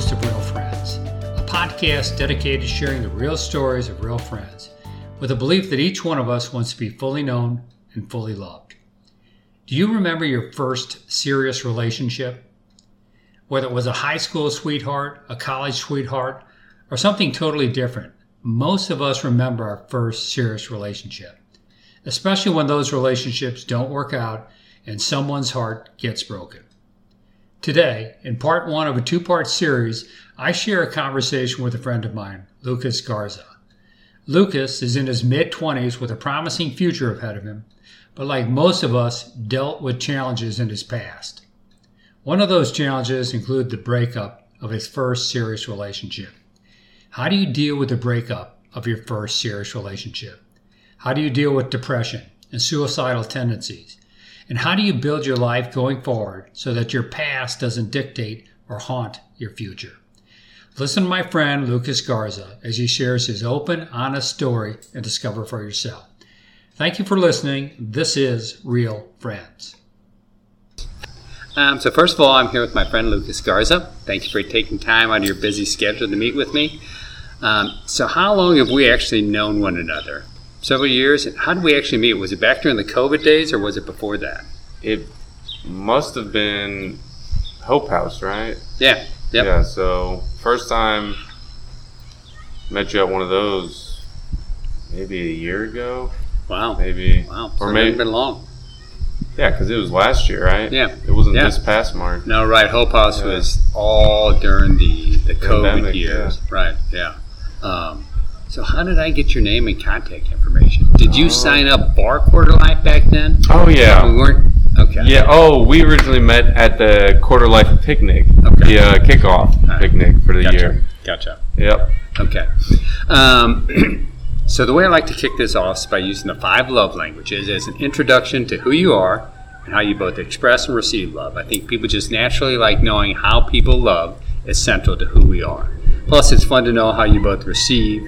host of Real Friends, a podcast dedicated to sharing the real stories of real friends, with a belief that each one of us wants to be fully known and fully loved. Do you remember your first serious relationship? Whether it was a high school sweetheart, a college sweetheart, or something totally different, most of us remember our first serious relationship, especially when those relationships don't work out and someone's heart gets broken. Today, in part one of a two part series, I share a conversation with a friend of mine, Lucas Garza. Lucas is in his mid 20s with a promising future ahead of him, but like most of us, dealt with challenges in his past. One of those challenges included the breakup of his first serious relationship. How do you deal with the breakup of your first serious relationship? How do you deal with depression and suicidal tendencies? And how do you build your life going forward so that your past doesn't dictate or haunt your future? Listen to my friend Lucas Garza as he shares his open, honest story and discover for yourself. Thank you for listening. This is Real Friends. Um, so, first of all, I'm here with my friend Lucas Garza. Thank you for taking time out of your busy schedule to meet with me. Um, so, how long have we actually known one another? Several years. How did we actually meet? Was it back during the COVID days or was it before that? It must have been Hope House, right? Yeah. Yep. Yeah. So first time met you at one of those maybe a year ago. Wow. Maybe. Wow. So or maybe been long. Yeah, because it was last year, right? Yeah. It wasn't yeah. this past March. No, right. Hope House yeah. was all during the the COVID Pandemic, years. Yeah. Right. Yeah. Um, so how did I get your name and contact information? Did you sign up Bar Quarter Life back then? Oh yeah. We weren't. Okay. Yeah. Oh, we originally met at the Quarter Life picnic, okay. the uh, kickoff picnic for the gotcha. year. Gotcha. Yep. Okay. Um, so the way I like to kick this off is by using the five love languages as an introduction to who you are and how you both express and receive love. I think people just naturally like knowing how people love is central to who we are. Plus, it's fun to know how you both receive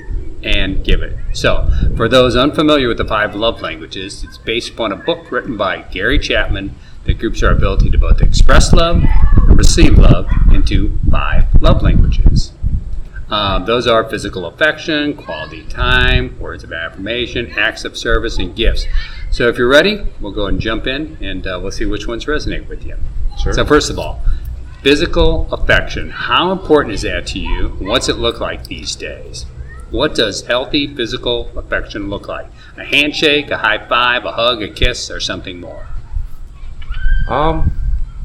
and give it. So, for those unfamiliar with the five love languages, it's based upon a book written by Gary Chapman that groups our ability to both express love and receive love into five love languages. Um, those are physical affection, quality time, words of affirmation, acts of service, and gifts. So, if you're ready, we'll go and jump in and uh, we'll see which ones resonate with you. Sure. So, first of all, physical affection. How important is that to you? What's it look like these days? What does healthy physical affection look like? A handshake, a high five, a hug, a kiss, or something more? Um,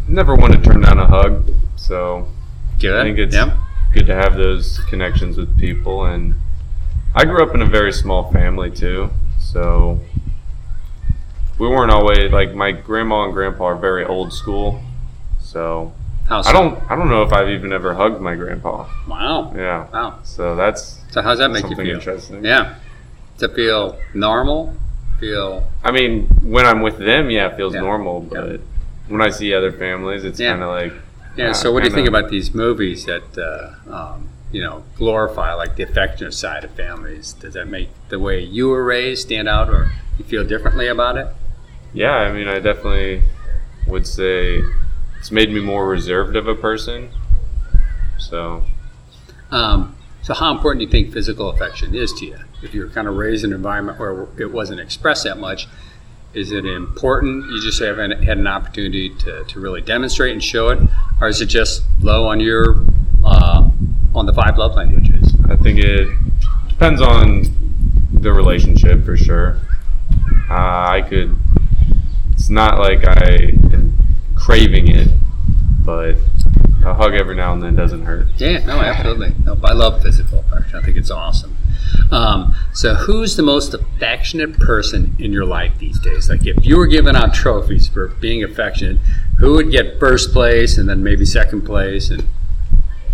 never want to turn down a hug, so good. I think it's yep. good to have those connections with people. And I grew up in a very small family too, so we weren't always like my grandma and grandpa are very old school, so how so? I don't. I don't know if I've even ever hugged my grandpa. Wow. Yeah. Wow. So that's. So how's that make you feel? Interesting. Yeah. To feel normal, feel. I mean, when I'm with them, yeah, it feels yeah. normal. But yeah. when I see other families, it's yeah. kind of like. Yeah. so what do you think about these movies that uh, um, you know glorify like the affectionate side of families? Does that make the way you were raised stand out, or you feel differently about it? Yeah, I mean, I definitely would say it's made me more reserved of a person. So, um, so how important do you think physical affection is to you? If you're kind of raised in an environment where it wasn't expressed that much, is it important? You just haven't had an opportunity to, to really demonstrate and show it, or is it just low on your uh, on the five love languages? I think it depends on the relationship for sure. Uh, I could. It's not like I craving it, but a hug every now and then doesn't hurt. Yeah, no, absolutely. No, I love physical affection. I think it's awesome. Um, so, who's the most affectionate person in your life these days? Like, if you were giving out trophies for being affectionate, who would get first place and then maybe second place? And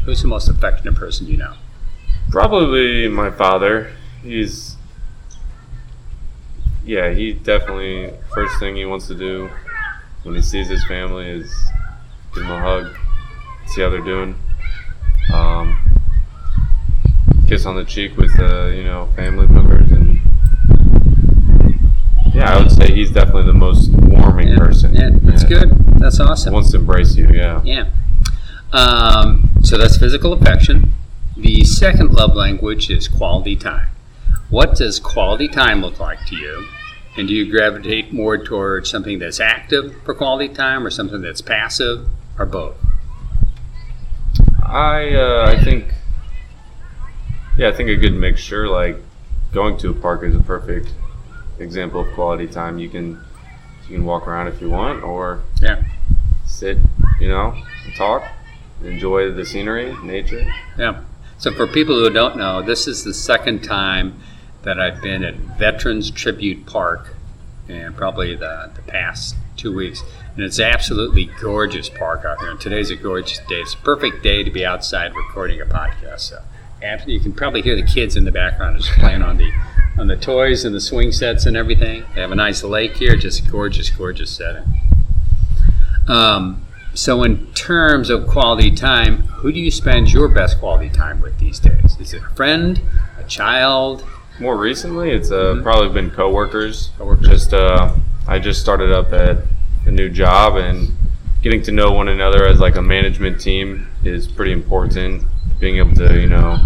who's the most affectionate person you know? Probably my father. He's, yeah, he definitely, first thing he wants to do when he sees his family is give him a hug, see how they're doing. Um, kiss on the cheek with uh, you know family members and yeah, I would say he's definitely the most warming yeah, person. Yeah, that's yeah. good. That's awesome. Wants to embrace you. Yeah. Yeah. Um, so that's physical affection. The second love language is quality time. What does quality time look like to you? And do you gravitate more towards something that's active for quality time or something that's passive or both? I uh, I think yeah, I think a good mixture like going to a park is a perfect example of quality time. You can you can walk around if you want or Yeah. sit, you know, and talk, enjoy the scenery, nature. Yeah. So for people who don't know, this is the second time that I've been at Veterans Tribute Park and probably the, the past two weeks. And it's absolutely gorgeous park out here. And today's a gorgeous day. It's a perfect day to be outside recording a podcast. So you can probably hear the kids in the background just playing on the on the toys and the swing sets and everything. They have a nice lake here, just gorgeous, gorgeous setting. Um, so, in terms of quality time, who do you spend your best quality time with these days? Is it a friend, a child? More recently, it's uh, Mhm. probably been coworkers. Coworkers. Just uh, I just started up at a new job, and getting to know one another as like a management team is pretty important. Being able to you know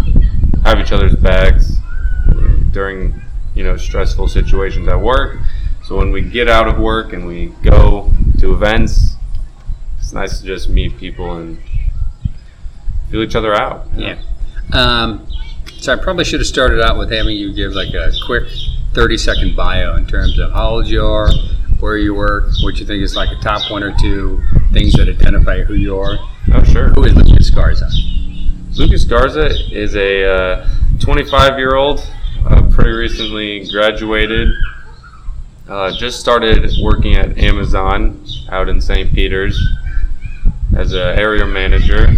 have each other's backs during you know stressful situations at work. So when we get out of work and we go to events, it's nice to just meet people and feel each other out. Yeah. Um, so, I probably should have started out with having you give like a quick 30 second bio in terms of how old you are, where you work, what you think is like a top one or two things that identify who you are. Oh sure. Who is Lucas Garza? Lucas Garza is a 25 year old, uh, pretty recently graduated. Uh, just started working at Amazon out in St. Peters as an area manager.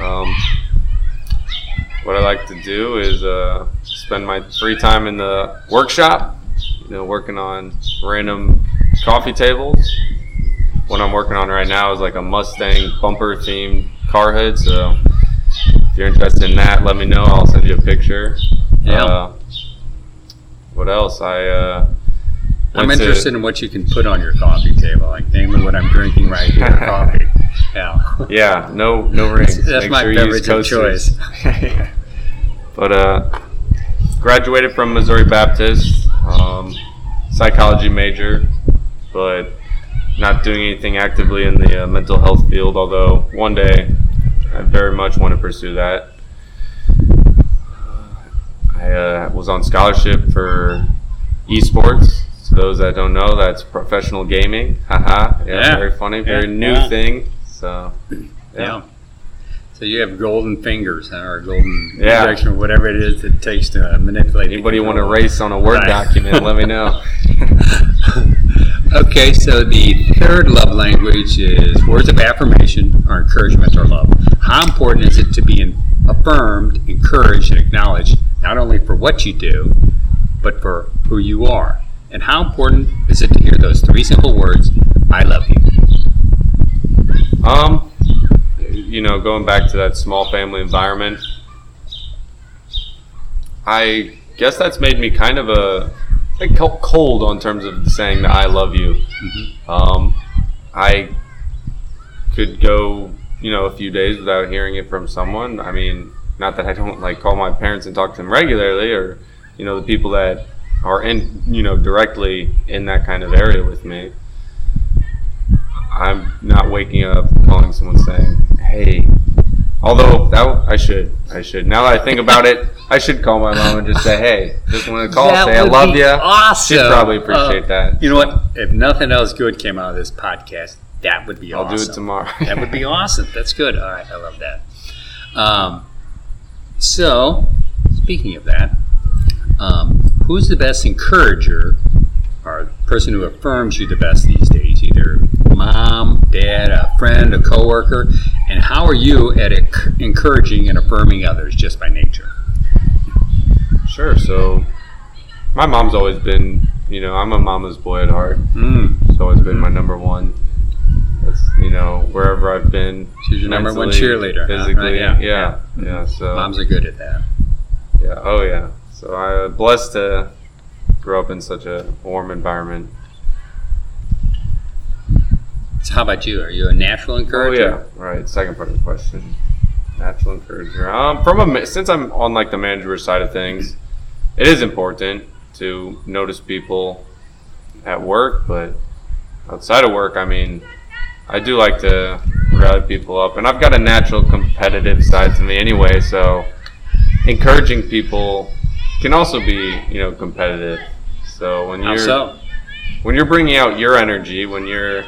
Um, what I like to do is uh, spend my free time in the workshop, you know, working on random coffee tables. What I'm working on right now is like a Mustang bumper themed car hood. So if you're interested in that, let me know. I'll send you a picture. Yeah. Uh, what else? I uh, I'm went to- interested in what you can put on your coffee table, like namely what I'm drinking right here, coffee. Yeah. Yeah, no, no rings. That's my sure beverage of choice. but uh, graduated from Missouri Baptist, um, psychology major, but not doing anything actively in the uh, mental health field. Although one day, I very much want to pursue that. I uh, was on scholarship for esports. To those that don't know, that's professional gaming. Haha. Yeah, Yeah. very funny, very Yeah. new Yeah. thing. So, Yeah. So you have golden fingers, huh, or golden Yeah. injection, or whatever it is it takes to manipulate. Anybody want to race on a Word Right. document, let me know. Okay, so the third love language is words of affirmation or encouragement or love. How important is it to be affirmed, encouraged, and acknowledged not only for what you do, but for who you are? And how important is it to hear those three simple words, I love you? Um, you know, going back to that small family environment, I guess that's made me kind of a like cold on terms of saying that I love you. Um, I could go, you know, a few days without hearing it from someone. I mean, not that I don't like call my parents and talk to them regularly, or you know, the people that are in, you know, directly in that kind of area with me. I'm not waking up calling someone saying, "Hey." Although that I should, I should. Now that I think about it, I should call my mom and just say, "Hey, just want to call, That say I love you." Awesome. She'd probably appreciate Uh, that. You know what? If nothing else good came out of this podcast, that would be awesome. I'll awesome. do it tomorrow. that would be awesome. That's good. All right, I love that. Um, so, speaking of that, um, who's the best encourager or person who affirms you the best these days? Either mom, dad, a friend, a coworker, and how are you at encouraging and affirming others just by nature? Sure. So, my mom's always been, you know, I'm a mama's boy at heart. Mm. It's always been my number one. That's you know wherever I've been. She's your number one cheerleader, huh? physically. Right, yeah, yeah, yeah, So Moms are good at that. yeah, oh yeah. So I'm blessed to grow up in such a warm environment. So How about you? Are you a natural encourager? Oh yeah, right. Second part of the question. Natural encourager. Um, from a since I'm on like the manager side of things, it is important to notice people at work, but outside of work, I mean, I do like to rally people up, and I've got a natural competitive side to me anyway. So, encouraging people can also be, you know, competitive. So when you're so? when you're bringing out your energy, when you're,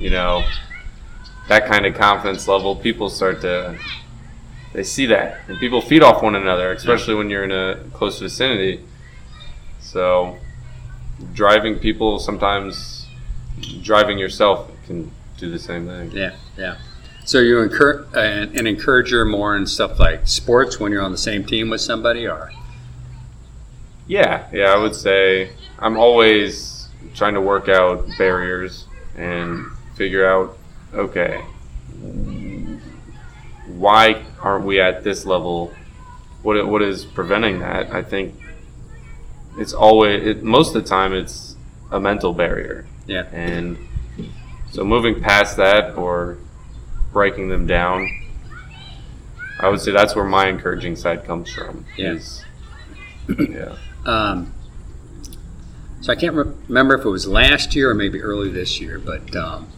you know, that kind of confidence level, people start to they see that, and people feed off one another, especially when you're in a close vicinity. So, driving people sometimes, driving yourself can do the same thing. Yeah, yeah. So you encour- uh, an, an encourager more in stuff like sports when you're on the same team with somebody, or Yeah, yeah, I would say I'm always trying to work out barriers and figure out, okay, why aren't we at this level? What what is preventing that? I think it's always it, most of the time it's a mental barrier, yeah, and so moving past that or breaking them down, I would say that's where my encouraging side comes from. Yeah. is- yeah. Um, so I can't re- remember if it was last year or maybe early this year, but um,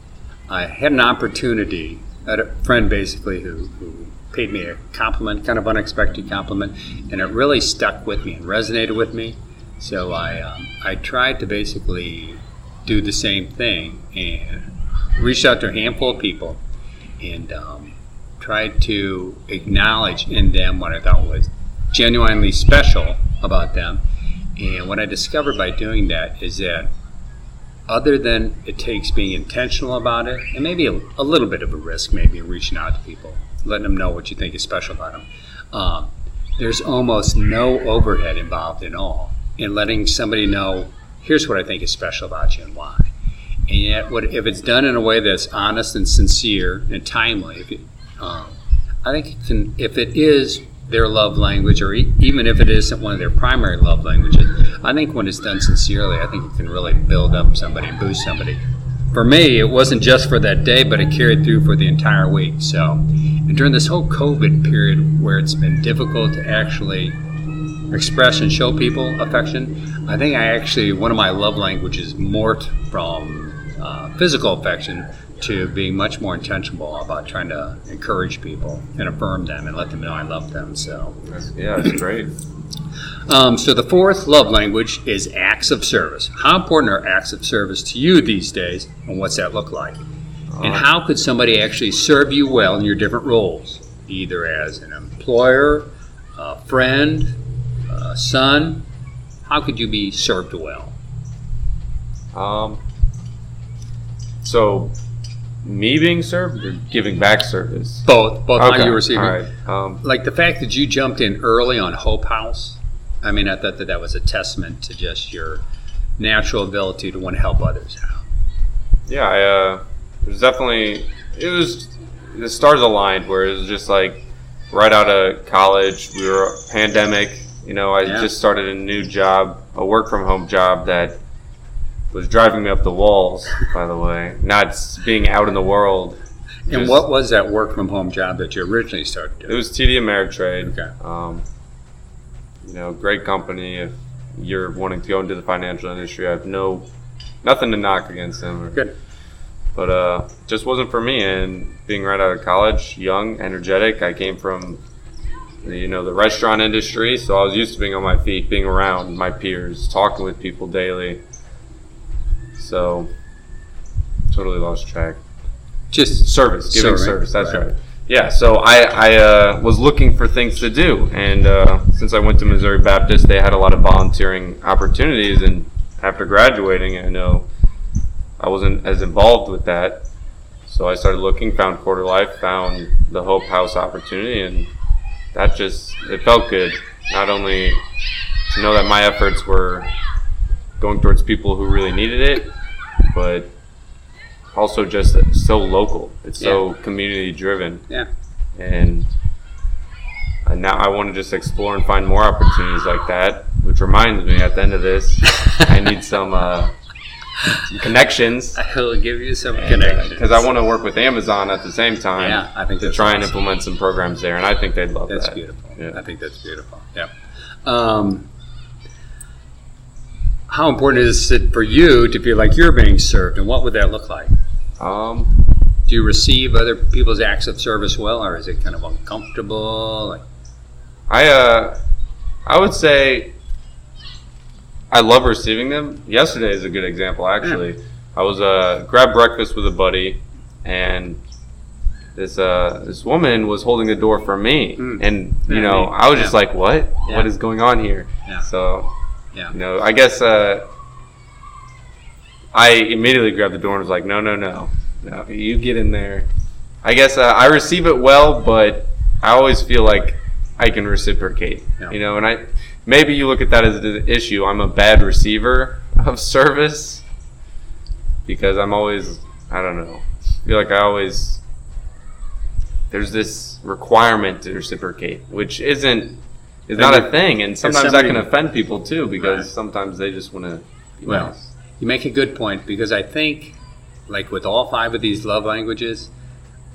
I had an opportunity. I had a friend basically who, who paid me a compliment, kind of unexpected compliment, and it really stuck with me and resonated with me. So I um, I tried to basically do the same thing and reached out to a handful of people and um, tried to acknowledge in them what I thought was genuinely special about them. And what I discovered by doing that is that other than it takes being intentional about it, and maybe a, a little bit of a risk, maybe reaching out to people, letting them know what you think is special about them, um, there's almost no overhead involved at all in letting somebody know, here's what I think is special about you and why. And yet, what, if it's done in a way that's honest and sincere and timely, it, um, I think it can, if it is their love language, or e- even if it isn't one of their primary love languages, I think when it's done sincerely, I think it can really build up somebody and boost somebody. For me, it wasn't just for that day, but it carried through for the entire week. So, and during this whole COVID period where it's been difficult to actually express and show people affection, I think I actually, one of my love languages morphed from uh, physical affection to being much more intentional about trying to encourage people and affirm them and let them know I love them. So, yeah, it's great. um, so the fourth love language is acts of service. How important are acts of service to you these days, and what's that look like? And how could somebody actually serve you well in your different roles, either as an employer, a friend, a son? How could you be served well? Um, so, me being served or giving back service? Both, both how you receiving. All right. Um, Like the fact that you jumped in early on Hope House. I mean, I thought that that was a testament to just your natural ability to want to help others out. yeah, I, uh, it was definitely it was the stars aligned where it was just like right out of college. We were pandemic. You know, I Yeah. just started a new job, a work from home job that was driving me up the walls. By the way, not being out in the world. And Just- what was that work from home job that you originally started It was TD Ameritrade. Okay. Um, you know, great company. If you're wanting to go into the financial industry, I have no nothing to knock against them. Good. But uh, just wasn't for me. And being right out of college, young, energetic, I came from you know the restaurant industry, so I was used to being on my feet, being around my peers, talking with people daily. So totally lost track Just service, giving Serving, service. That's right. right. Yeah. So I I uh, was looking for things to do, and uh, since I went to Missouri Baptist, they had a lot of volunteering opportunities. And after graduating, I know I wasn't as involved with that, so I started looking, found Quarter Life, found the Hope House opportunity, and that just it felt good. Not only to know that my efforts were going towards people who really needed it, but also just so local. It's so community driven, yeah. and and now I want to just explore and find more opportunities like that. Which reminds me, at the end of this, I need some uh, some connections. I will give you some connections Because I want to work with Amazon at the same time. Yeah, I think to try and implement some programs there, and I think they'd love That's that. That's beautiful. Yeah. I think that's beautiful. Yeah. Um, how important is it for you to feel like you're being served, and what would that look like? Um, Do you receive other people's acts of service well, or is it kind of uncomfortable? Like, I uh, I would say I love receiving them. Yesterday is a good example, actually. I was uh grabbed breakfast with a buddy, and this uh this woman was holding the door for me, Mm. and you Yeah, know me. I was just like, what? Yeah. What is going on here? Yeah. So yeah, you know, I guess uh, I immediately grabbed the door and was like, no, no, no, no, you get in there. I guess uh, I receive it well, but I always feel like I can reciprocate. Yeah. You know, and I maybe you look at that as an issue. I'm a bad receiver of service because I'm always I don't know. I feel like I always there's this requirement to reciprocate, which isn't is not a thing, and sometimes that can offend people too because Right. sometimes they just want to. Well, you make a good point because I think, like with all five of these love languages,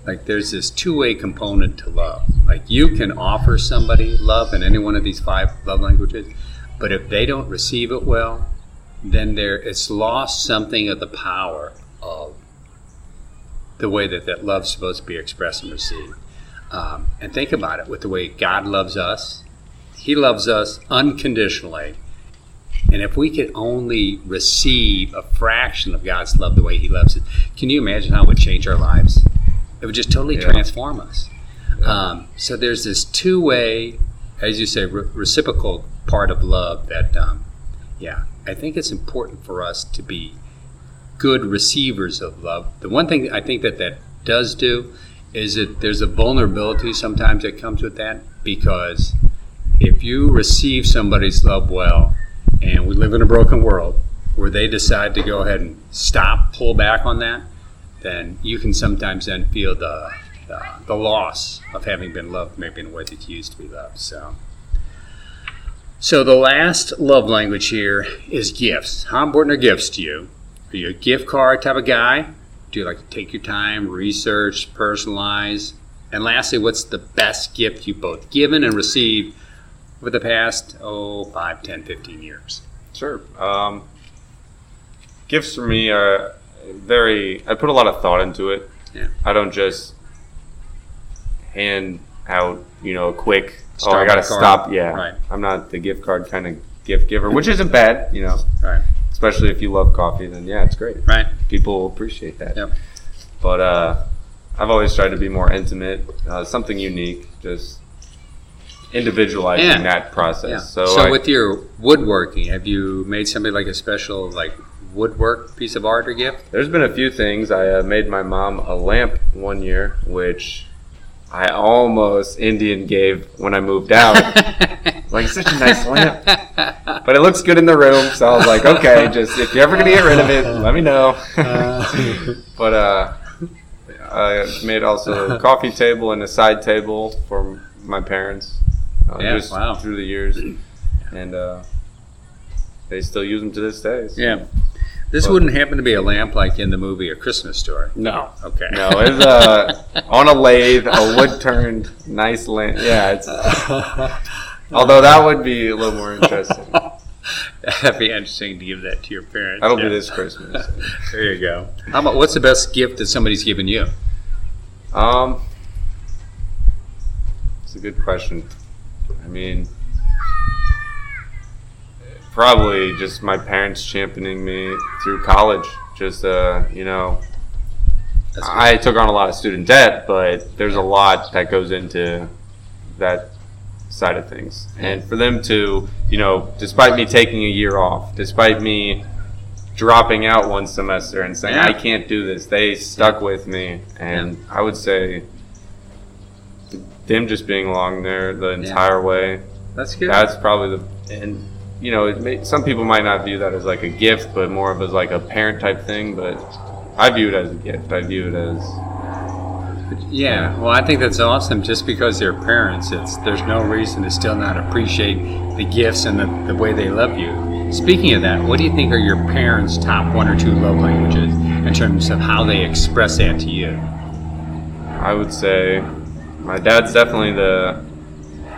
like there's this two-way component to love. Like you can offer somebody love in any one of these five love languages, but if they don't receive it well, then there it's lost something of the power of the way that that love's supposed to be expressed and received. Um, and think about it with the way God loves us. He loves us unconditionally. And if we could only receive a fraction of God's love the way He loves it, can you imagine how it would change our lives? It would just totally Yeah. transform us. Um, so there's this two way, as you say, re- reciprocal part of love that, um, yeah, I think it's important for us to be good receivers of love. The one thing I think that that does do is that there's a vulnerability sometimes that comes with that because if you receive somebody's love well, and we live in a broken world where they decide to go ahead and stop, pull back on that, then you can sometimes then feel the the, the loss of having been loved, maybe in a way that you used to be loved. So, so the last love language here is gifts. How important are gifts to you? Are you a gift card type of guy? Do you like to take your time, research, personalize? And lastly, what's the best gift you've both given and received over the past, oh, 5, 10, 15 years? Sure. Um, gifts for me are very. I put a lot of thought into it. Yeah. I don't just hand out, you know, a quick. oh, I gotta stop. Yeah. Right. I'm not the gift card kind of gift giver, which isn't bad, you know. Right. Especially if you love coffee, then yeah, it's great. Right. People will appreciate that. Yep. But uh, I've always tried to be more intimate, uh, something unique, just individualizing Yeah. that process. Yeah. So, So, I- with your woodworking, have you made somebody like a special like woodwork piece of art or gift? There's been a few things. I uh, made my mom a lamp one year, which I almost Indian gave when I moved out. like such a nice lamp, but it looks good in the room. So I was like, okay, just if you're ever gonna get rid of it, let me know. but uh, I made also a coffee table and a side table for my parents. Uh, Yeah, just wow. through the years, and uh, they still use them to this day. so- yeah. This wouldn't happen to be a lamp like in the movie A Christmas Story. No. Okay. No, it's uh, on a lathe, a wood turned, nice lamp. Yeah, it's. Although that would be a little more interesting. That'd be interesting to give that to your parents. That'll Yeah. be this Christmas. There you go. How about what's the best gift that somebody's given you? Um, it's a good question. I mean, probably just my parents championing me through college. Just uh, you know, I took on a lot of student debt, but there's a lot that goes into that side of things. And for them to, you know, despite me taking a year off, despite me dropping out one semester and saying Yeah. I can't do this, they stuck with me, and I would say them just being along there the entire way. That's good. That's probably the and you know it may, some people might not view that as like a gift, but more of as like a parent type thing. But I view it as a gift. I view it as Yeah, well, I think that's awesome. Just because they're parents, it's there's no reason to still not appreciate the gifts and the, the way they love you. Speaking of that, what do you think are your parents' top one or two love languages in terms of how they express that to you? I would say my dad's definitely the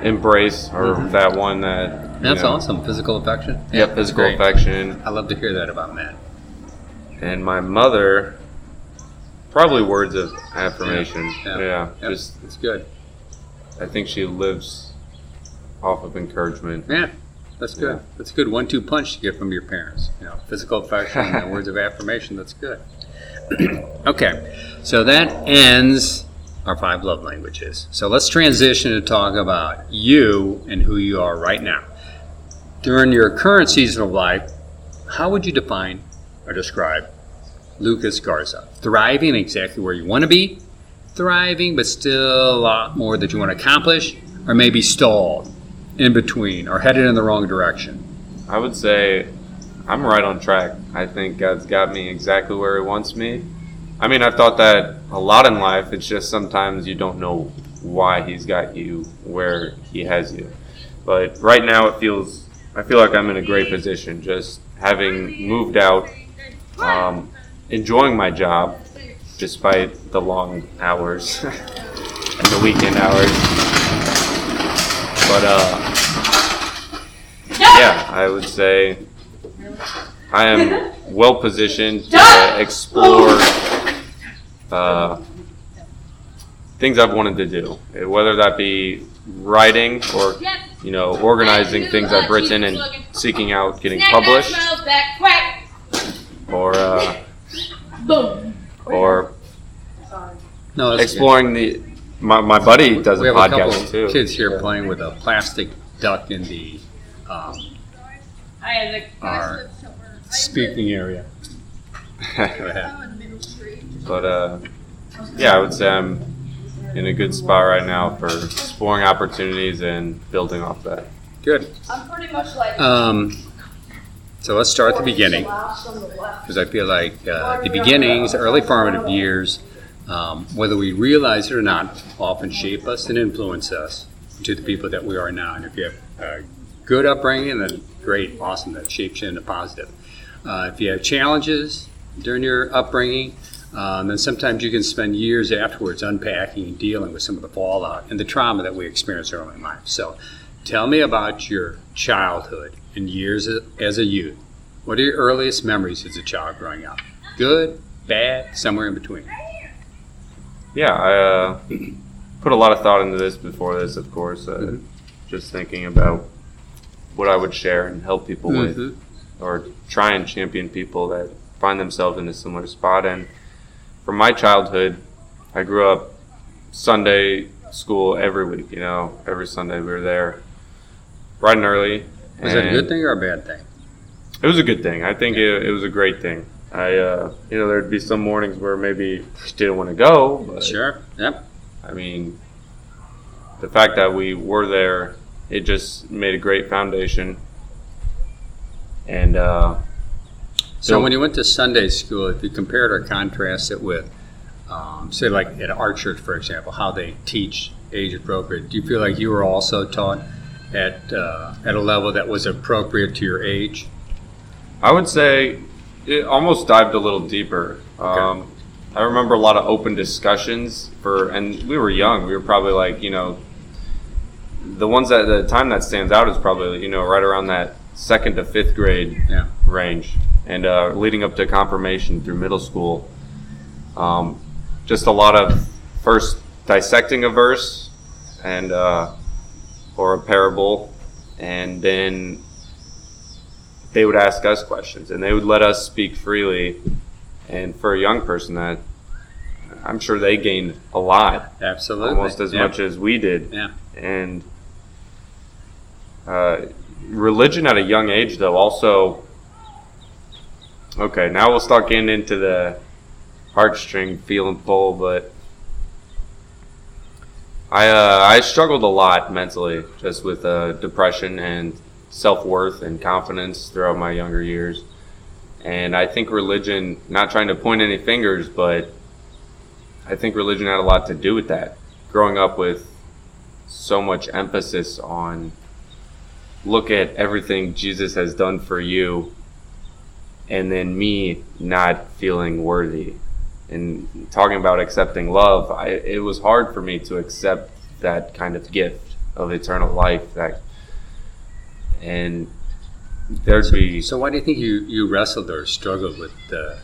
embrace or that one that. Mm-hmm. That's know, awesome. Physical affection. Yep, physical great. affection. I love to hear that about men. And my mother, probably words of affirmation. Yeah. Yeah, Yep, just it's good. I think she lives off of encouragement. Yeah, that's good. Yeah. That's a good one-two punch to get from your parents. You know, physical affection and words of affirmation. That's good. okay, so that ends our five love languages. So let's transition to talk about you and who you are right now. During your current season of life, how would you define or describe Lucas Garza? Thriving exactly where you want to be, thriving but still a lot more that you want to accomplish, or maybe stalled in between or headed in the wrong direction. I would say I'm right on track. I think God's got me exactly where He wants me. I mean, I've thought that a lot in life. It's just sometimes you don't know why He's got you where He has you. But right now, it feels, I feel like I'm in a great position. Just having moved out, um, enjoying my job despite the long hours and the weekend hours. But, uh, yeah, I would say I am well positioned to explore uh, things I've wanted to do, whether that be writing or you know organizing things I've written and seeking out getting published, or uh, Boom. or No, that's exploring the. My, my buddy does We a have a couple podcast too. kids here playing with a plastic duck in the um, I had a our speaking area. Go ahead. But uh, yeah, I would say I'm in a good spot right now for exploring opportunities and building off that. Good. I'm pretty much like. Um, so let's start at the beginning because I feel like uh, the beginnings, early formative years, um, whether we realize it or not, often shape us and influence us to the people that we are now. And if you have a good upbringing, then great, awesome, that shapes you into positive. Uh, if you have challenges during your upbringing, um, then sometimes you can spend years afterwards unpacking and dealing with some of the fallout and the trauma that we experience early in life. So, tell me about your childhood and years as a youth. What are your earliest memories as a child growing up? Good, bad, somewhere in between. Yeah, I uh, put a lot of thought into this before this, of course. Uh, Mhm. Just thinking about what I would share and help people Mhm. with, or try and champion people that find themselves in a similar spot. And from my childhood, I grew up Sunday school every week. You know, every Sunday we were there, bright and early. Was it a good thing or a bad thing? It was a good thing. I think it, it was a great thing. I, uh, you know, there'd be some mornings where maybe I didn't want to go. But, Sure. Yep. I mean, the fact that we were there, it just made a great foundation. And uh, So So- when you went to Sunday school, if you compared or contrast it with, um, say, like at our church, for example, how they teach age appropriate, do you feel like you were also taught at uh, at a level that was appropriate to your age? I would say it almost dived a little deeper. Um, I remember a lot of open discussions for, and we were young. We were probably like, you know, the ones that the time that stands out is probably, you know, right around that second to fifth grade Yeah. range, and uh, leading up to confirmation through middle school. Um, just a lot of first dissecting a verse and uh, or a parable, and then they would ask us questions, and they would let us speak freely. And for a young person, that I'm sure they gained a lot, Absolutely. almost as Yeah. much as we did Yeah. and uh, religion at a young age though also okay now we'll start getting into the heartstring feeling pull but i uh, i struggled a lot mentally just with uh, depression and self-worth and confidence throughout my younger years. And i think religion not trying to point any fingers but i think religion had a lot to do with that. Growing up with so much emphasis on look at everything Jesus has done for you and then me not feeling worthy and talking about accepting love I, it was hard for me to accept that kind of gift of eternal life that and there'd be So why do you think you, you wrestled or struggled with uh,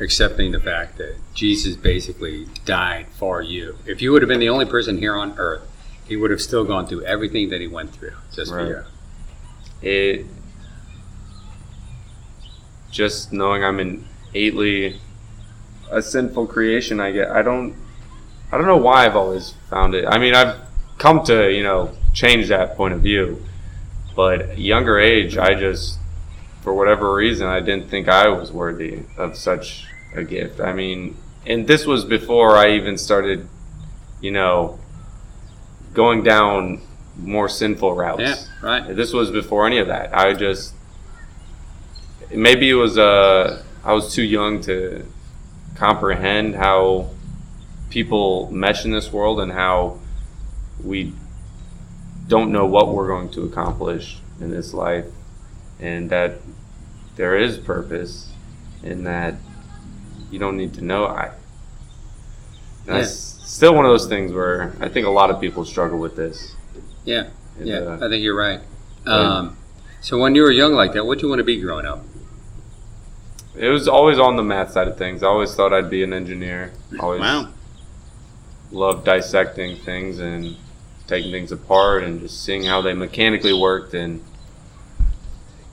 accepting the fact that Jesus basically died for you? If you would have been the only person here on earth, he would have still gone through everything that he went through just Right. for you. it just knowing I'm an innately a sinful creation I get I don't I don't know why I've always found it I mean I've come to you know change that point of view but younger age I just for whatever reason I didn't think I was worthy of such a gift I mean and this was before I even started you know going down more sinful routes Yeah, right. this was before any of that. I just maybe it was uh I was too young to comprehend how people mesh in this world and how we don't know what we're going to accomplish in this life and that there is purpose and that you don't need to know I that's still one of those things where I think a lot of people struggle with this. Yeah, And, yeah, uh, I think you're right. Um, so when you were young like that, what did you want to be growing up? It was always on the math side of things. I always thought I'd be an engineer. Always Wow. loved dissecting things and taking things apart and just seeing how they mechanically worked and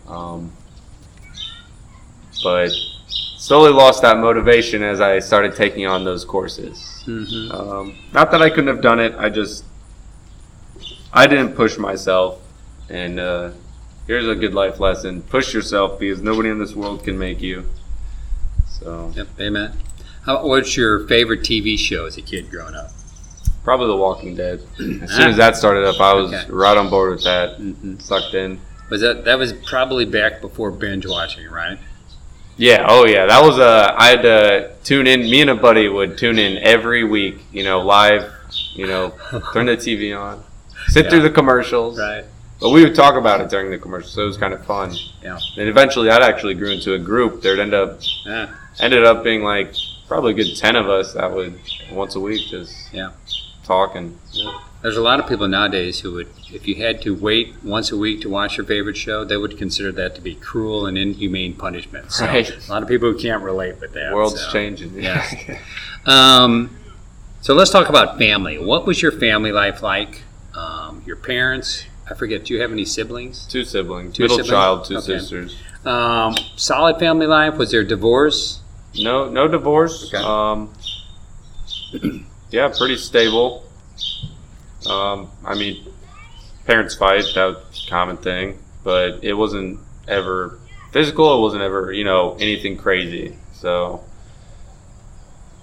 um, but slowly lost that motivation as I started taking on those courses. hmm Um, not that I couldn't have done it. I just I didn't push myself. And uh, here's a good life lesson: push yourself because nobody in this world can make you. So Yep, amen. How, what's your favorite TV show as a kid growing up? probably The Walking Dead. As soon as that started up, I was Okay. right on board with that. hmm Sucked in. Was that that was probably back before binge watching, right? Yeah. Oh yeah. That was a. I had to tune in. Me and a buddy would tune in every week. You know, live. You know, turn the TV on, sit Yeah. through the commercials. Right. But we would talk about it during the commercials, so it was kind of fun. Yeah. And eventually, that actually grew into a group. There'd end up Yeah. ended up being like probably a good ten of us that would once a week just Yeah. talk and yeah. There's a lot of people nowadays who would, if you had to wait once a week to watch your favorite show, they would consider that to be cruel and inhumane punishment. So Right. A lot of people who can't relate with that. world's so. changing. Yeah. Um, so let's talk about family. What was your family life like? Um, your parents? I forget. Do you have any siblings? two siblings, Two middle siblings? child, two Okay. sisters. Um, solid family life. Was there divorce? No, no divorce. Okay. Um, yeah, pretty stable. Um, I mean, parents fight. That a common thing, but it wasn't ever physical. It wasn't ever, you know, anything crazy. So,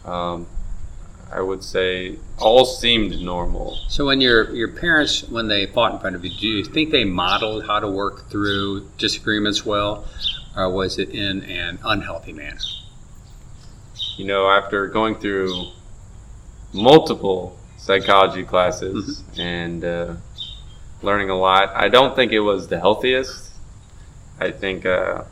um, I would say all seemed normal. So when your your parents, when they fought in front of you, do you think they modeled how to work through disagreements well, or was it in an unhealthy manner? you know, after going through multiple psychology classes and uh, learning a lot, I don't think it was the healthiest. I think uh,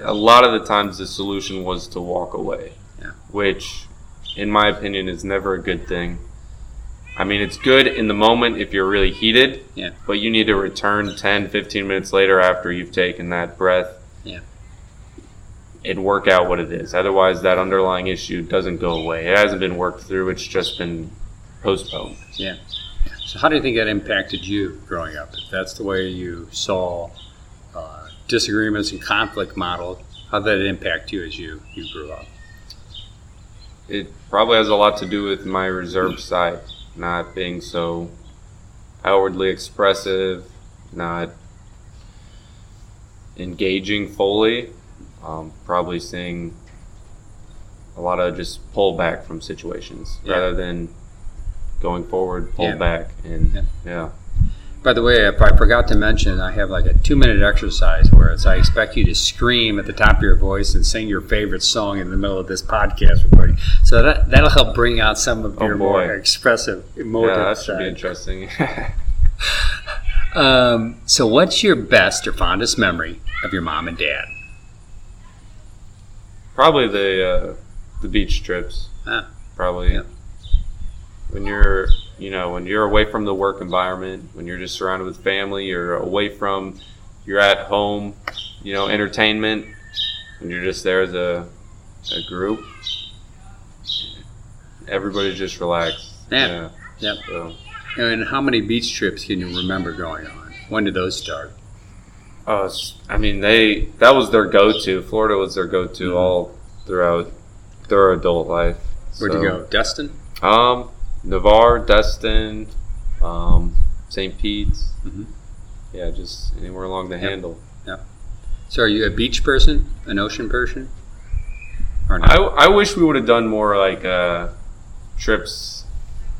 a lot of the times the solution was to walk away, Yeah. which, in my opinion, is never a good thing. I mean, it's good in the moment if you're really heated, Yeah. but you need to return 10, 15 minutes later after you've taken that breath Yeah. and work out what it is. Otherwise, that underlying issue doesn't go away. It hasn't been worked through. It's just been postponed. Yeah. So how do you think that impacted you growing up? If that's the way you saw uh, disagreements and conflict modeled, how did that impact you as you, you grew up? It probably has a lot to do with my reserved side, not being so outwardly expressive, not engaging fully. Um, probably seeing a lot of just pull back from situations Yeah. rather than going forward, pull Yeah. back, and Yeah. yeah. By the way, if I forgot to mention, I have like a two minute exercise where it's I expect you to scream at the top of your voice and sing your favorite song in the middle of this podcast recording. So that, that'll help bring out some of Oh, your more expressive, emotive yeah, that should be interesting. Um, so, what's your best or fondest memory of your mom and dad? Probably the uh, the beach trips. Ah, Probably. yeah. When you're, you know, when you're away from the work environment, when you're just surrounded with family, you're away from, you're at home, you know, entertainment, and you're just there as a, a group, everybody's just relaxed. Yeah. Yep. So, And how many beach trips can you remember going on? When did those start? uh, I mean, they that was their go-to. Florida was their go-to Mhm. all throughout their adult life. Where'd So- you go? Destin? Um, Navarre, Destin, um, St. Pete's. Mhm. Yeah, just anywhere along the Yep. handle. So, are you a beach person, an ocean person, or I? I wish we would have done more like uh, trips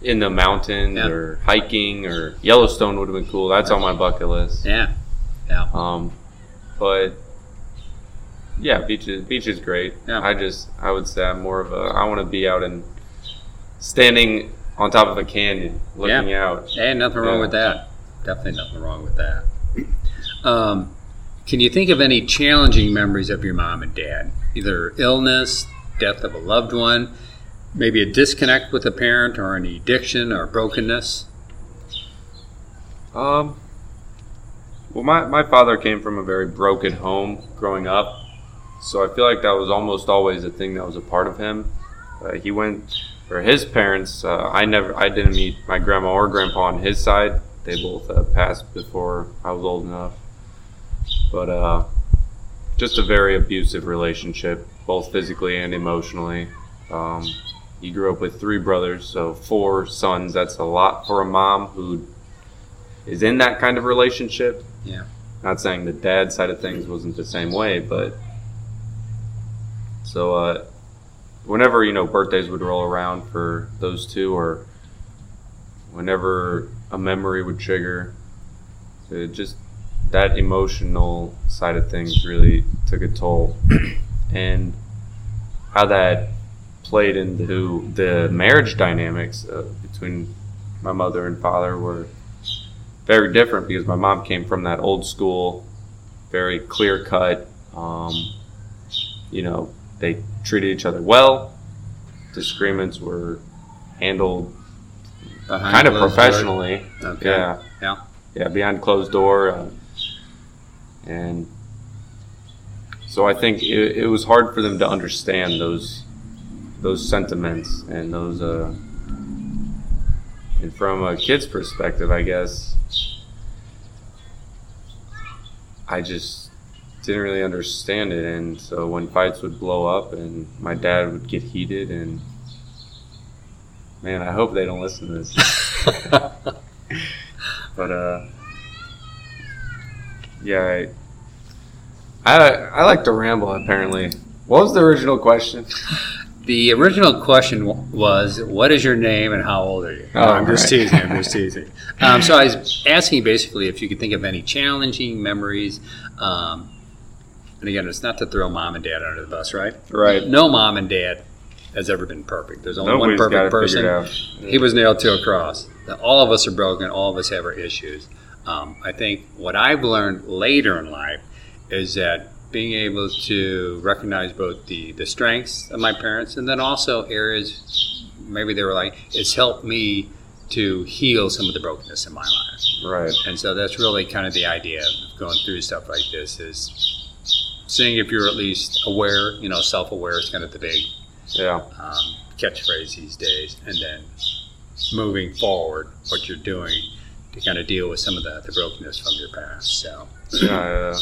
in the mountains Yeah. or hiking or Yellowstone would have been cool. That's on my bucket list. yeah, yeah. Um, but yeah, beaches beach is great. Yeah. I just I would say I'm more of a I want to be out and standing on top of a canyon looking out. Hey, nothing wrong Yeah. with that. Definitely nothing wrong with that. Um, can you think of any challenging memories of your mom and dad? Either illness, death of a loved one, maybe a disconnect with a parent, or an addiction or brokenness? Um, well, my, my father came from a very broken home growing up, so I feel like that was almost always a thing that was a part of him. Uh, he went for his parents. Uh, I never, I didn't meet my grandma or grandpa on his side. They both uh, passed before I was old enough. But uh, just a very abusive relationship, both physically and emotionally. Um, he grew up with three brothers, so four sons. That's a lot for a mom who is in that kind of relationship. Yeah. Not saying the dad side of things wasn't the same way, but so uh, whenever you know birthdays would roll around for those two, or whenever a memory would trigger, it just that emotional side of things really took a toll, and how that played into the marriage dynamics uh, between my mother and father were very different because my mom came from that old school, very clear cut. Um, you know, they treated each other well. Disagreements were handled Behind kind of professionally. Okay. Yeah, Yeah. yeah, behind closed door, uh, and so I think it, it was hard for them to understand those those sentiments and those. Uh, and from a kid's perspective, I guess I just didn't really understand it, and so when fights would blow up and my dad would get heated, and man, I hope they don't listen to this. But uh, yeah, I, I I like to ramble. Apparently, what was the original question? The original question was, "What is your name and how old are you?" Oh, No, I'm just right. teasing. I'm just teasing. Um, so I was asking basically if you could think of any challenging memories. Um, and again, it's not to throw mom and dad under the bus, right? Right. No mom and dad has ever been perfect. There's only Nobody's one perfect person. He was nailed to a cross. All of us are broken. All of us have our issues. Um, I think what I've learned later in life is that being able to recognize both the, the strengths of my parents and then also areas maybe they were like, it's helped me to heal some of the brokenness in my life. Right. And so that's really kind of the idea of going through stuff like this is seeing if you're at least aware, you know, self-aware is kind of the big Yeah. um, catchphrase these days, and then moving forward, what you're doing to kind of deal with some of the, the brokenness from your past. So, yeah, uh,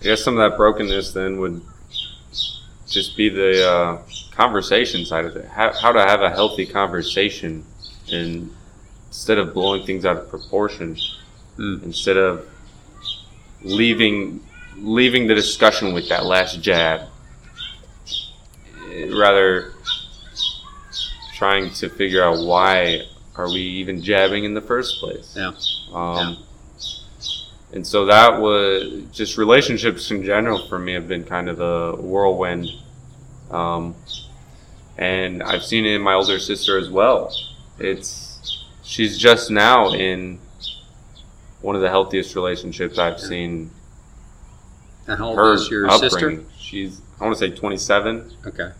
I guess some of that brokenness then would just be the uh, conversation side of it. How, how to have a healthy conversation, and instead of blowing things out of proportion, Mm. instead of leaving leaving the discussion with that last jab, eh, rather trying to figure out why are we even jabbing in the first place. yeah, Um, And so that was just relationships in general for me have been kind of a whirlwind. Um, and I've seen it in my older sister as well. It's she's just now in one of the healthiest relationships I've seen. And how old Her is your upbringing. sister? She's I want to say 27. Okay.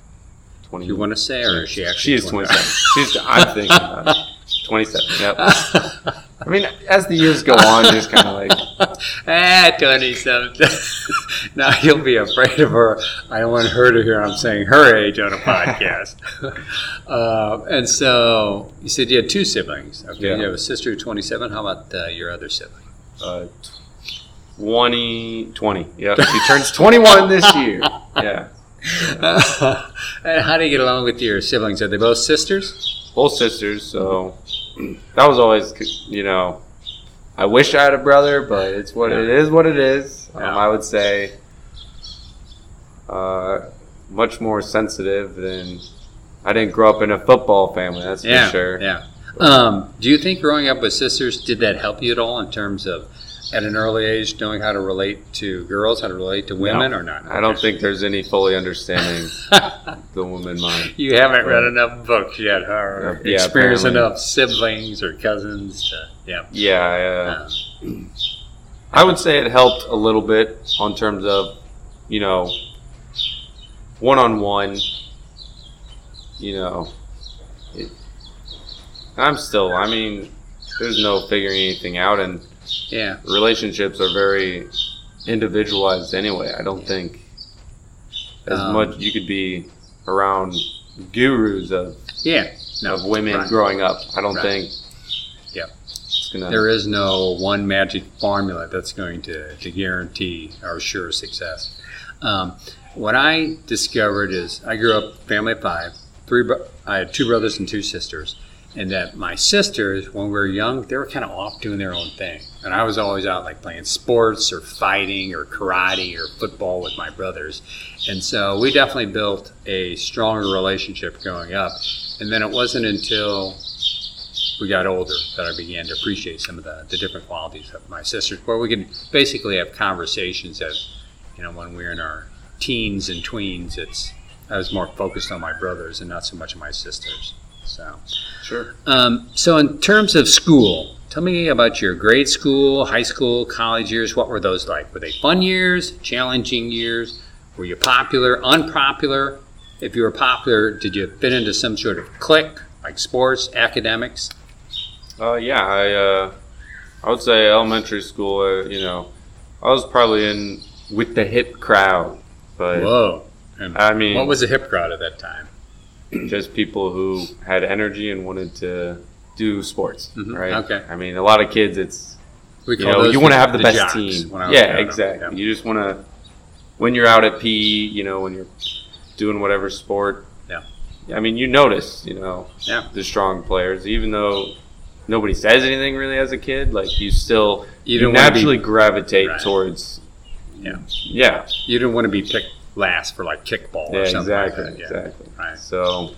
20, You want to say, or is she she actually? is 27. She's I'm thinking about it. 27. Yep. I mean, as the years go on, you just kind of like ah, 27. now you'll be afraid of her. I don't want her to hear I'm saying her age on a podcast. uh, and so you said you had two siblings. Okay. Yeah. You have a sister who's 27. How about uh, your other sibling? uh, 20, 20. Yep. She turns 21 this year. Yeah. and how do you get along with your siblings? Are they both sisters? Both sisters, so that was always, you know, I wish I had a brother, but it's what it is. What it is. Um, Yeah. I would say uh, much more sensitive than I didn't grow up in a football family. That's yeah. for sure. Yeah. Um, do you think growing up with sisters did that help you at all in terms of at an early age knowing how to relate to girls, how to relate to women, No. or not? I don't think there's any fully understanding the woman mind. You haven't read enough books yet, huh? Or Yeah, experienced apparently. enough siblings or cousins. To, yeah. Yeah, uh, Uh, I would say it helped a little bit on terms of, you know, one on one. You know, it, I'm still. I mean, there's no figuring anything out, and yeah. relationships are very individualized anyway. I don't think as Um, much you could be around gurus of, Yeah. No. of women right. growing up. I don't Right. think. Yeah. There is no one magic formula that's going to, to guarantee our sure success. Um, what I discovered is I grew up family of five. Three, I had two brothers and two sisters, and that my sisters, when we were young, they were kind of off doing their own thing, and I was always out like playing sports or fighting or karate or football with my brothers, and so we definitely built a stronger relationship growing up. And then it wasn't until we got older that I began to appreciate some of the, the different qualities of my sisters, where we could basically have conversations that, you know, when we're in our teens and tweens, it's I was more focused on my brothers and not so much on my sisters. So, sure. um, so in terms of school, tell me about your grade school, high school, college years. What were those like? Were they fun years, challenging years? Were you popular, unpopular? If you were popular, did you fit into some sort of clique, like sports, academics? Uh, yeah, I uh, I would say elementary school. Uh, you know, I was probably in with the hip crowd, but Whoa. And I mean, what was the hip crowd at that time? Just people who had energy and wanted to do sports, Mhm, right? okay. I mean, a lot of kids, it's We you know, you want to have the, best team. when I was Yeah, exactly. Yeah. You just want to when you're out at PE, you know, when you're doing whatever sport. Yeah. I mean, you notice, you know, Yeah. the strong players, even though nobody says anything really as a kid, like you still You you, don't be- naturally gravitate Right. towards. Yeah. Yeah. You don't want to be picked last for like kickball or Yeah. something Exactly. like that. Yeah. Exactly. Right. So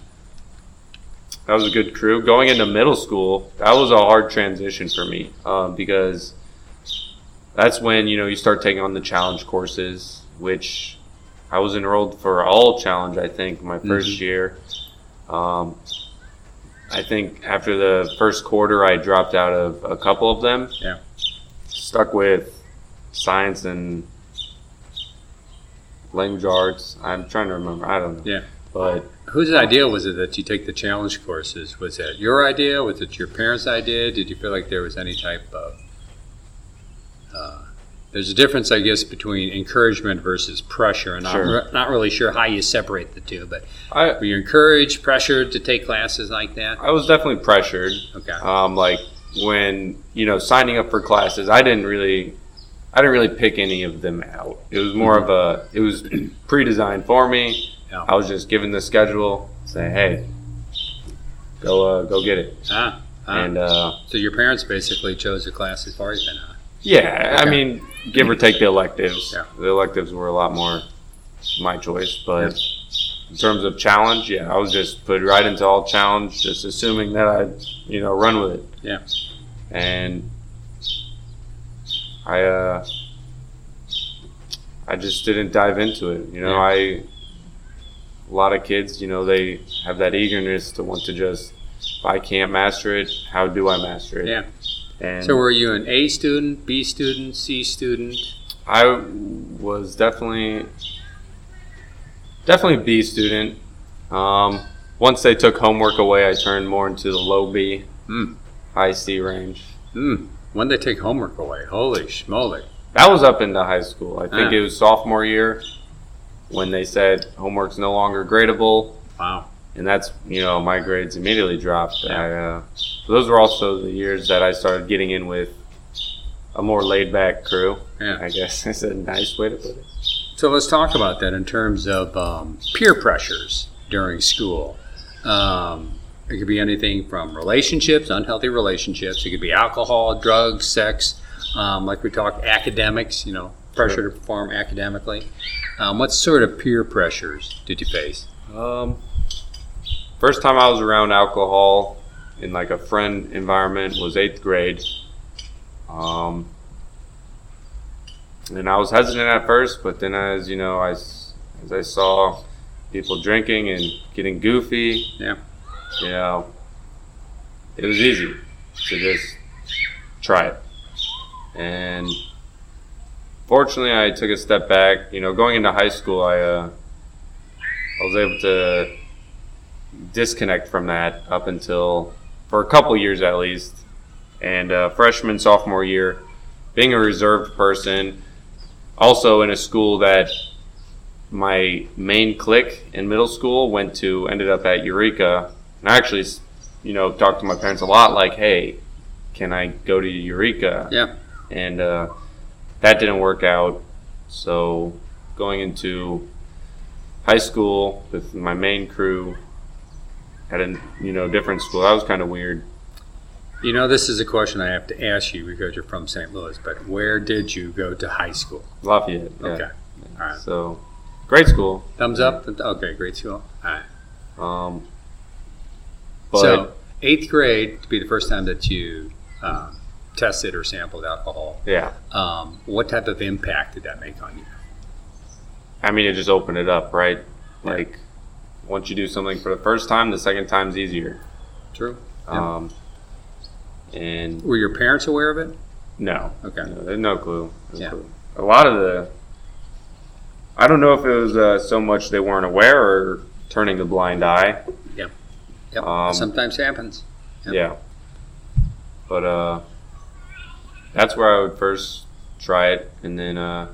that was a good crew. Going into middle school, that was a hard transition for me um, because that's when you know you start taking on the challenge courses, which I was enrolled for all challenge. I think my 1st Mhm. year. Um, I think after the first quarter, I dropped out of a couple of them. Yeah. Stuck with science and language arts. I'm trying to remember. I don't know. Yeah. But Whose idea was it that you take the challenge courses? Was that your idea? Was it your parents' idea? Did you feel like there was any type of uh, there's a difference, I guess, between encouragement versus pressure, and Sure. I'm not really sure how you separate the two. But I were you encouraged, pressured to take classes like that? I was definitely pressured. Okay. Um, like when you know signing up for classes, I didn't really, I didn't really pick any of them out. It was more of a, it was pre-designed for me. Yeah. I was just given the schedule, say, hey, go, uh, go get it. Ah, ah. And uh, so your parents basically chose the classes for you, then? Huh? yeah, I mean, give or take the electives. Yeah. The electives were a lot more my choice, but. In terms of challenge, yeah, I was just put right into all challenge, just assuming that I'd, you know, run with it. Yeah. and I uh, I just didn't dive into it. You know, Yeah. I a lot of kids, you know, they have that eagerness to want to just if I can't master it, how do I master it? Yeah. And So were you an A student, B student, C student? I was definitely definitely a B student. Um, once they took homework away, I turned more into the low B, Hmm. high C range. Hmm. When they take homework away? Holy schmoly! That was up into high school. I think Ah. it was sophomore year when they said homework's no longer gradable, Wow. and that's you know my grades immediately dropped. Yeah. I, uh, so those were also the years that I started getting in with a more laid back crew. Yeah. I guess is a nice way to put it. So let's talk about that in terms of um, peer pressures during school. Um, it could be anything from relationships, unhealthy relationships. It could be alcohol, drugs, sex. Um, like we talked, academics. You know, pressure to perform academically. Um, what sort of peer pressures did you face? Um, first time I was around alcohol in like a friend environment was eighth grade. Um, and I was hesitant at first, but then as you know, I as I saw people drinking and getting goofy, Yeah. You know, it was easy to just try it. And fortunately, I took a step back. You know, going into high school, I uh, I was able to disconnect from that up until for a couple years at least. And uh, freshman, sophomore year, being a reserved person, also in a school that my main clique in middle school went to, ended up at Eureka. And I actually, you know, talked to my parents a lot like, hey, can I go to Eureka? Yeah. and uh, that didn't work out. So going into high school with my main crew at a you know different school, that was kind of weird. You know, this is a question I have to ask you because you're from St. Louis. But where did you go to high school? Lafayette. Yeah. Okay. All right. So great school. Thumbs up. Okay, great school. All right. Um, but so eighth grade to be the first time that you um, tested or sampled alcohol. yeah, Um, what type of impact did that make on you? I mean it just opened it up, right? Like once you do something for the first time, the second time's easier. True. Yeah. Um, and Were your parents aware of it? No. Okay. No, they had no clue. No Yeah. clue. A lot of the. I don't know if it was uh, so much they weren't aware or turning a blind eye. Yep. Um, Sometimes happens. Yep. Yeah. But uh, that's where I would first try it, and then uh,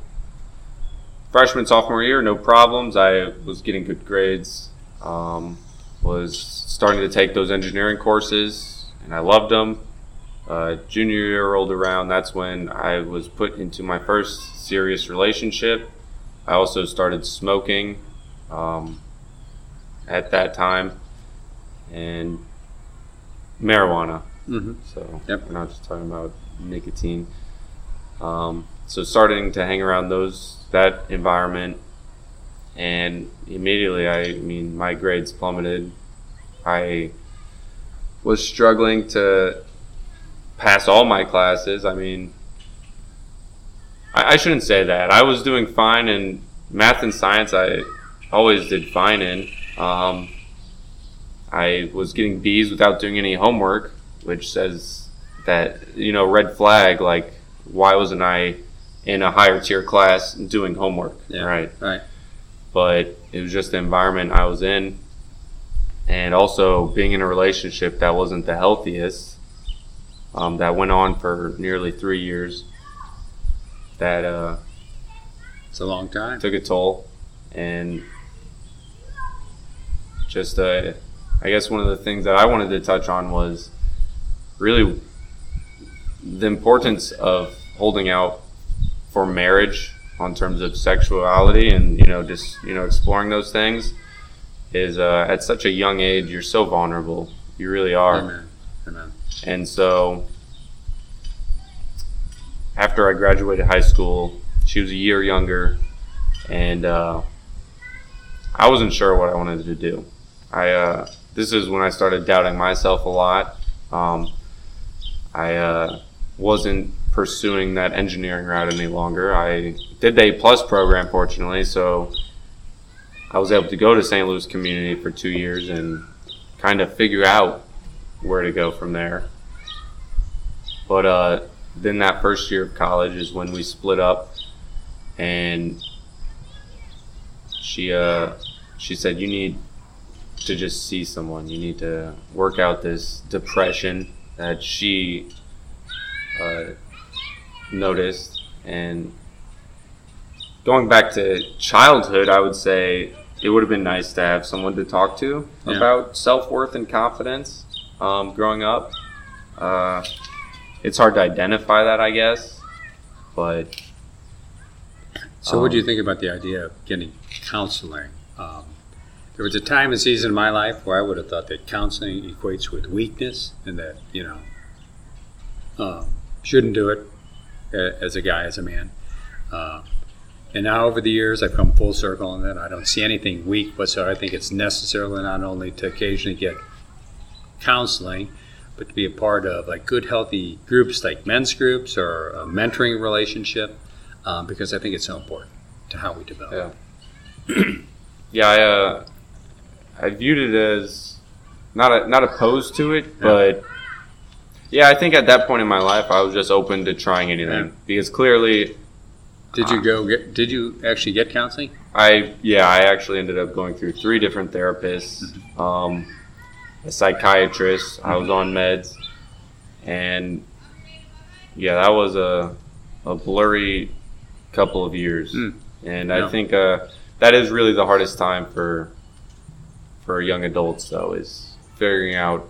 freshman sophomore year, no problems. I was getting good grades. Um, was starting to take those engineering courses, and I loved them. Uh, junior year rolled around. That's when I was put into my first serious relationship. I also started smoking um, at that time, and marijuana. hmm So Yep. we're not just talking about nicotine. Um, so starting to hang around those that environment, and immediately, I mean, my grades plummeted. I was struggling to pass all my classes. I mean, I, I shouldn't say that. I was doing fine in math and science. I always did fine in. Um, I was getting B's without doing any homework, which says that, you know, red flag, like, why wasn't I in a higher tier class doing homework? Yeah. Right. Right. But it was just the environment I was in. And also being in a relationship that wasn't the healthiest, um, that went on for nearly three years, that uh, It's a long time. took a toll. And just, uh, I guess one of the things that I wanted to touch on was really the importance of holding out for marriage on terms of sexuality and you know just you know exploring those things is uh, at such a young age you're so vulnerable you really are Amen. Amen. and so after I graduated high school, she was a year younger, and uh, I wasn't sure what I wanted to do. I uh, this is when I started doubting myself a lot. Um, I uh, wasn't pursuing that engineering route any longer. I did the A plus program, fortunately, so I was able to go to St. Louis Community for two years and kind of figure out where to go from there. But uh, then that first year of college is when we split up, and she uh, she said you need to just see someone. You need to work out this depression that she uh, noticed. And going back to childhood, I would say it would have been nice to have someone to talk to Yeah. about self worth and confidence um, growing up. Uh, it's hard to identify that, I guess, but So, what do you Um, think about the idea of getting counseling? Um, there was a time and season in my life where I would have thought that counseling equates with weakness and that, you know, um, shouldn't do it as a guy, as a man. Uh, and now, over the years, I've come full circle on that. I don't see anything weak whatsoever. I think it's necessarily not only to occasionally get counseling, but to be a part of like good, healthy groups like men's groups or a mentoring relationship um, because I think it's so important to how we develop. Yeah. yeah, I uh, I viewed it as not a, not opposed to it, but yeah, I think at that point in my life, I was just open to trying anything Yeah. because clearly, Did you go get? Did you actually get counseling? I yeah, I actually ended up going through three different therapists, um, a psychiatrist. I was on meds, and yeah, that was a a blurry couple of years, Mm. and Yeah. I think uh, that is really the hardest time for for young adults, though, is figuring out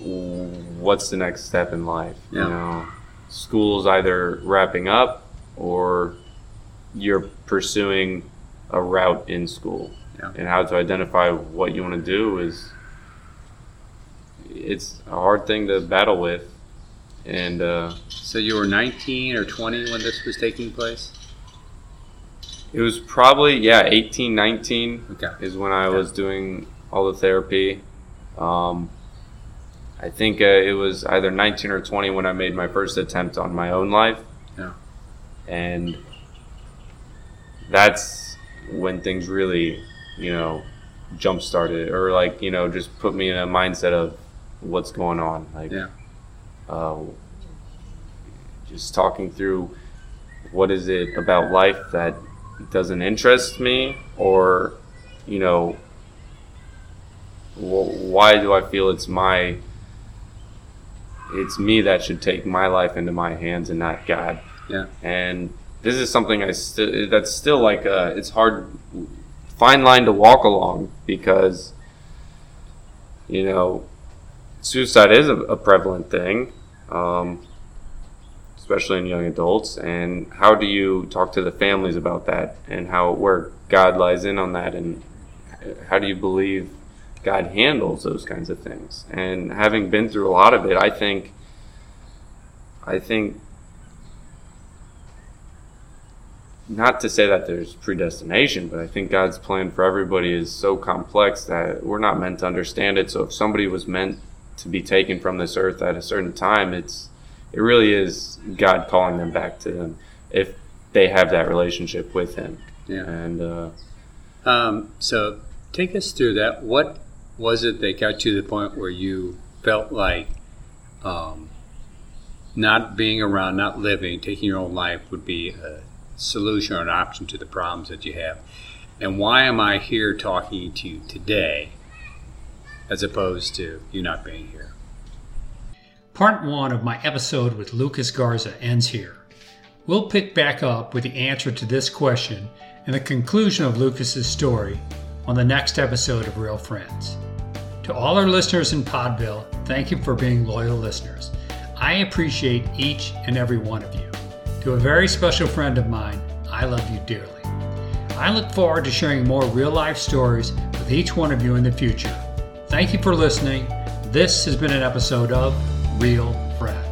what's the next step in life. Yeah. You know, school's either wrapping up or you're pursuing a route in school Yeah. and how to identify what you want to do is it's a hard thing to battle with and uh, So you were 19 or 20 when this was taking place. It was probably yeah 18 19 Okay. is when i was doing all the therapy um, i think uh, it was either 19 or 20 when i made my first attempt on my own life Yeah. and that's when things really you know jump started or like you know just put me in a mindset of what's going on like Yeah. uh, just talking through what is it about life that doesn't interest me or you know why do i feel it's my it's me that should take my life into my hands and not god Yeah. and this is something i still that's still like uh it's hard fine line to walk along because you know suicide is a, a prevalent thing um, especially in young adults and how do you talk to the families about that and how where god lies in on that and how do you believe god handles those kinds of things and having been through a lot of it i think i think not to say that there's predestination, but I think God's plan for everybody is so complex that we're not meant to understand it. So if somebody was meant to be taken from this earth at a certain time, it's it really is God calling them back to Him if they have that relationship with Him. Yeah. And uh, Um, so take us through that. What was it that got you to the point where you felt like um, not being around, not living, taking your own life would be a solution or an option to the problems that you have? And why am I here talking to you today as opposed to you not being here? Part one of my episode with Lucas Garza ends here. We'll pick back up with the answer to this question and the conclusion of Lucas's story on the next episode of Real Friends. To all our listeners in Podville, thank you for being loyal listeners. I appreciate each and every one of you. To a very special friend of mine, I love you dearly. I look forward to sharing more real life stories with each one of you in the future. Thank you for listening. This has been an episode of Real Friends.